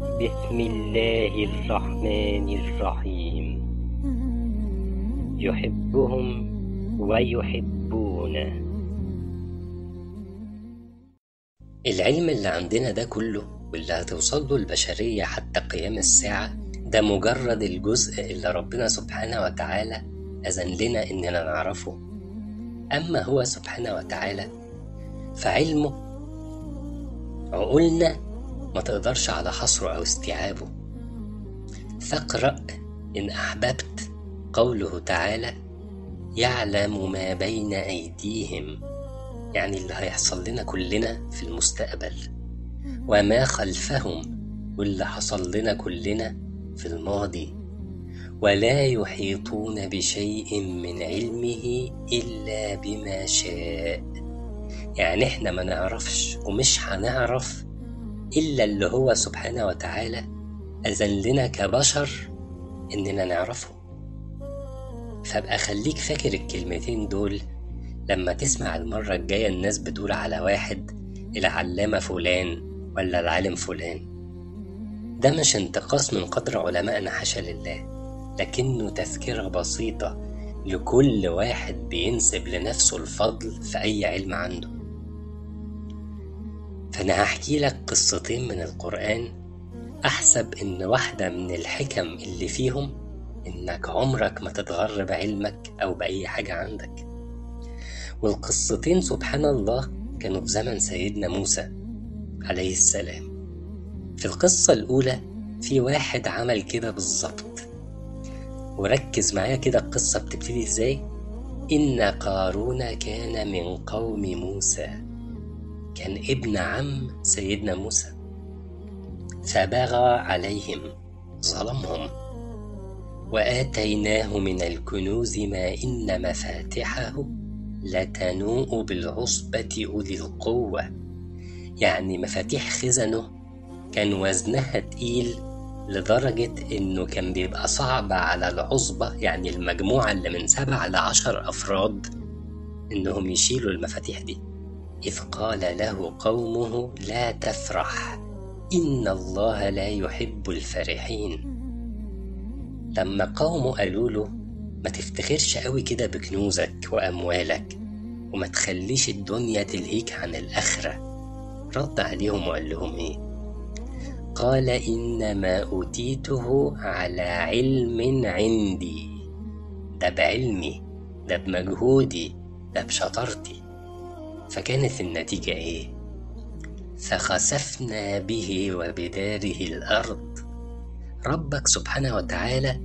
بسم الله الرحمن الرحيم. يحبهم ويحبونه. العلم اللي عندنا ده كله واللي هتوصل له البشرية حتى قيام الساعة ده مجرد الجزء اللي ربنا سبحانه وتعالى أذن لنا إننا نعرفه. أما هو سبحانه وتعالى فعلمه عقولنا ما تقدرش على حصره أو استيعابه. فاقرأ إن أحببت قوله تعالى يعلم ما بين أيديهم يعني اللي هيحصل لنا كلنا في المستقبل وما خلفهم واللي حصل لنا كلنا في الماضي. ولا يحيطون بشيء من علمه إلا بما شاء. يعني إحنا ما نعرفش ومش هنعرف إلا اللي هو سبحانه وتعالى أذن لنا كبشر إننا نعرفه. فابقى خليك فاكر الكلمتين دول. لما تسمع المرة الجاية الناس بتقول على واحد العلامة فلان ولا العالم فلان. ده مش انتقاص من قدر علمائنا حاشا لله. لكنه تذكرة بسيطة لكل واحد بينسب لنفسه الفضل في أي علم عنده. فأنا هحكي لك قصتين من القرآن. أحسب إن واحدة من الحكم اللي فيهم إنك عمرك ما تتغر بعلمك أو بأي حاجة عندك. والقصتين سبحان الله كانوا في زمن سيدنا موسى عليه السلام. في القصة الأولى في واحد عمل كده بالظبط. وركز معايا كده القصة بتبتدي إزاي؟ إن قارون كان من قوم موسى. كان ابن عم سيدنا موسى. فبغى عليهم ظلمهم. وآتيناه من الكنوز ما إن مفاتحه لتنوء بالعصبة أولي القوة. يعني مفاتيح خزنه كان وزنها تقيل لدرجة إنه كان بيبقى صعب على العصبة يعني المجموعة اللي من سبع لعشر أفراد إنهم يشيلوا المفاتيح دي. إذ قال له قومه لا تفرح إن الله لا يحب الفرحين. لما قومه قالوا له ما تفتخرش قوي كده بكنوزك وأموالك وما تخليش الدنيا تلهيك عن الآخرة. رد عليهم وقال لهم إيه؟ قال إنما أوتيته على علم عندي ده بعلمي ده بمجهودي ده بشطارتي. فكانت النتيجة إيه؟ فخسفنا به وبداره الأرض. ربك سبحانه وتعالى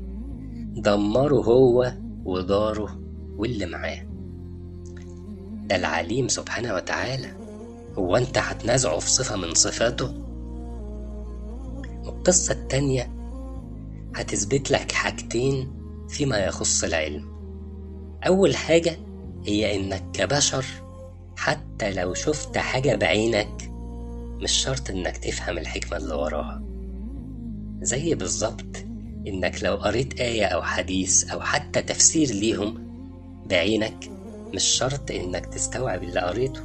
دمره هو وداره واللي معاه. ده العليم سبحانه وتعالى هو أنت هتنازعه في صفة من صفاته. القصة التانية هتثبت لك حاجتين فيما يخص العلم. أول حاجة هي إنك كبشر حتى لو شفت حاجة بعينك مش شرط إنك تفهم الحكمة اللي وراها. زي بالظبط إنك لو قريت آية أو حديث أو حتى تفسير ليهم بعينك مش شرط إنك تستوعب اللي قريته.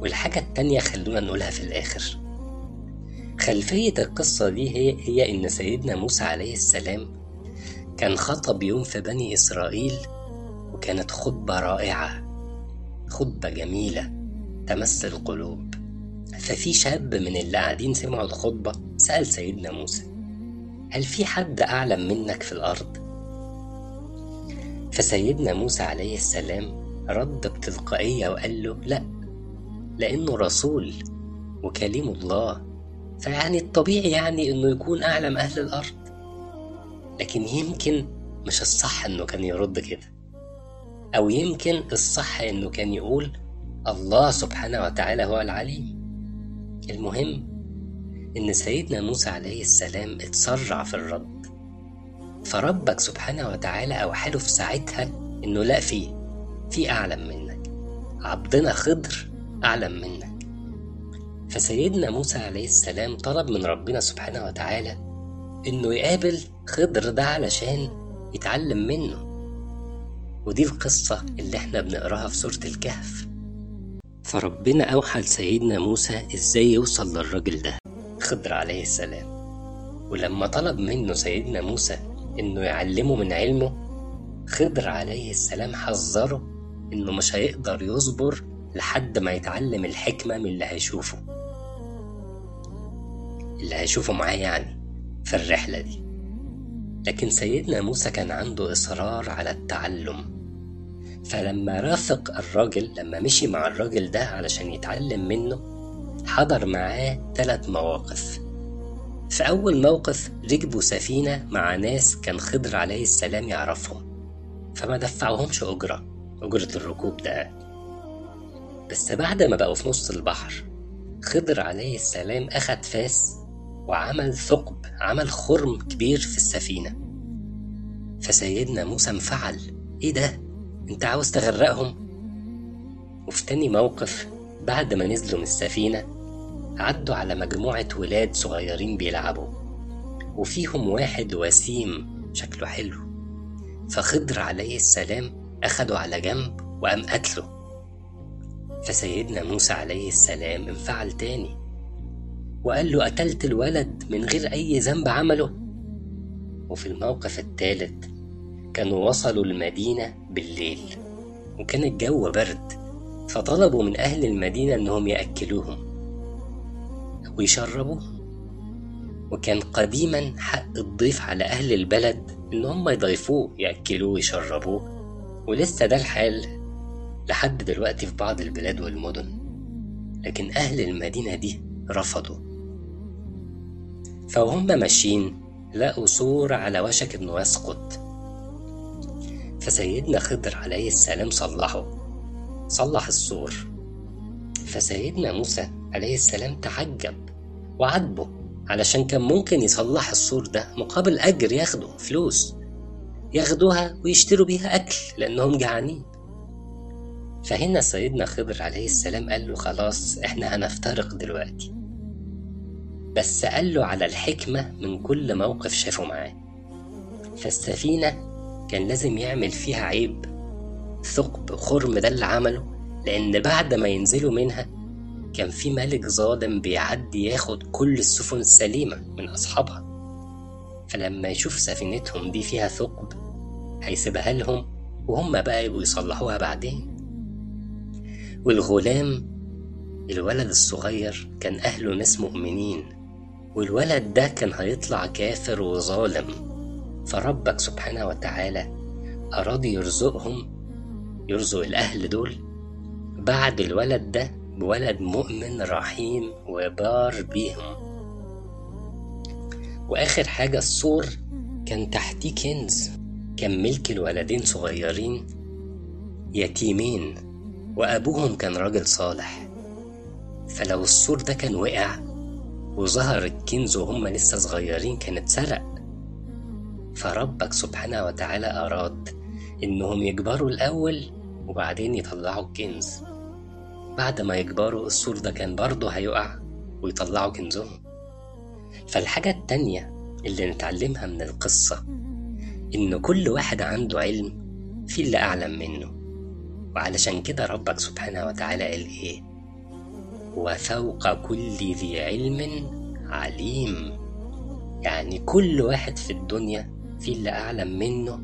والحاجة التانية خلونا نقولها في الآخر. خلفية القصة دي هي, هي إن سيدنا موسى عليه السلام كان خطب يوم في بني إسرائيل وكانت خطبة رائعة. خطبة جميلة تمس القلوب. ففي شاب من اللي قاعدين سمعوا الخطبة سأل سيدنا موسى هل في حد أعلم منك في الأرض؟ فسيدنا موسى عليه السلام رد بتلقائية وقال له لأ لأنه رسول وكليم الله فيعني الطبيعي يعني إنه يكون أعلم أهل الأرض. لكن يمكن مش الصح إنه كان يرد كده. أو يمكن الصح إنه كان يقول الله سبحانه وتعالى هو العليم. المهم إن سيدنا موسى عليه السلام اتسرع في الرد. فربك سبحانه وتعالى أوحى له في ساعتها إنه لا في في أعلم منك. عبدنا خضر أعلم منك. فسيدنا موسى عليه السلام طلب من ربنا سبحانه وتعالى إنه يقابل خضر ده علشان يتعلم منه. ودي القصة اللي إحنا بنقراها في سورة الكهف. فربنا أوحى لسيدنا موسى إزاي يوصل للراجل ده. خضر عليه السلام. ولما طلب منه سيدنا موسى إنه يعلمه من علمه خضر عليه السلام حذره إنه مش هيقدر يصبر لحد ما يتعلم الحكمة من اللي هيشوفه. اللي هيشوفه معاه يعني في الرحلة دي. لكن سيدنا موسى كان عنده إصرار على التعلم. فلما رافق الراجل لما مشي مع الراجل ده علشان يتعلم منه حضر معاه ثلاث مواقف. في أول موقف ركبوا سفينة مع ناس كان خضر عليه السلام يعرفهم فما دفعوهمش أجرة أجرة الركوب ده. بس بعد ما بقوا في نص البحر خضر عليه السلام أخد فاس وعمل ثقب عمل خرم كبير في السفينة. فسيدنا موسى انفعل إيه ده؟ انت عاوز تغرقهم؟ وفي تاني موقف بعد ما نزلوا من السفينة عدوا على مجموعة ولاد صغيرين بيلعبوا وفيهم واحد وسيم شكله حلو. فخضر عليه السلام أخده على جنب وقام قتله. فسيدنا موسى عليه السلام انفعل تاني وقال له قتلت الولد من غير أي ذنب عمله. وفي الموقف الثالث كانوا وصلوا المدينة بالليل وكان الجو برد فطلبوا من أهل المدينة إنهم يأكلوهم ويشربوهم. وكان قديما حق الضيف على أهل البلد إن هم يضيفوه يأكلوه ويشربوه ولسه ده الحال لحد دلوقتي في بعض البلاد والمدن. لكن أهل المدينة دي رفضوا. فوهم ماشيين لقوا سور على وشك إنه يسقط فسيدنا خضر عليه السلام صلحه صلح السور. فسيدنا موسى عليه السلام تعجب وعاتبه علشان كان ممكن يصلح السور ده مقابل أجر ياخده فلوس ياخدوها ويشتروا بيها أكل لأنهم جعانين. فهنا سيدنا خضر عليه السلام قال له خلاص إحنا هنفترق دلوقتي. بس قال له على الحكمة من كل موقف شافه معاه. فالسفينة كان لازم يعمل فيها عيب. ثقب خرم ده اللي عمله لأن بعد ما ينزلوا منها كان في ملك ظالم بيعدي ياخد كل السفن السليمة من أصحابها. فلما يشوف سفينتهم دي فيها ثقب هيسيبها لهم وهم بقى يبقوا يصلحوها بعدين. والغلام الولد الصغير كان أهله ناس مؤمنين والولد ده كان هيطلع كافر وظالم. فربك سبحانه وتعالى أراد يرزقهم يرزق الأهل دول؟ بعد الولد ده بولد مؤمن رحيم وبار بيهم. وآخر حاجة السور كان تحتيه كنز كان ملك الولدين صغيرين يتيمين وأبوهم كان راجل صالح. فلو السور ده كان وقع وظهر الكنز وهم لسه صغيرين كان اتسرق. فربك سبحانه وتعالى أراد إنهم يكبروا الأول وبعدين يطلعوا الكنز. بعد ما يكبروا السور ده كان برضه هيقع ويطلعوا كنزهم. فالحاجة التانية اللي نتعلمها من القصة إن كل واحد عنده علم في اللي أعلم منه. وعلشان كده ربك سبحانه وتعالى قال إيه؟ وفوق كل ذي علم عليم. يعني كل واحد في الدنيا في اللي أعلم منه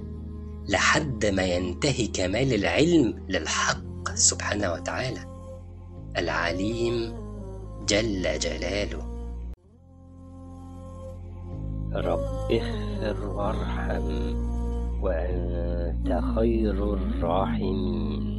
لحد ما ينتهي كمال العلم للحق سبحانه وتعالى. العليم جل جلاله. رب اغفر وارحم وأنت خير الراحمين.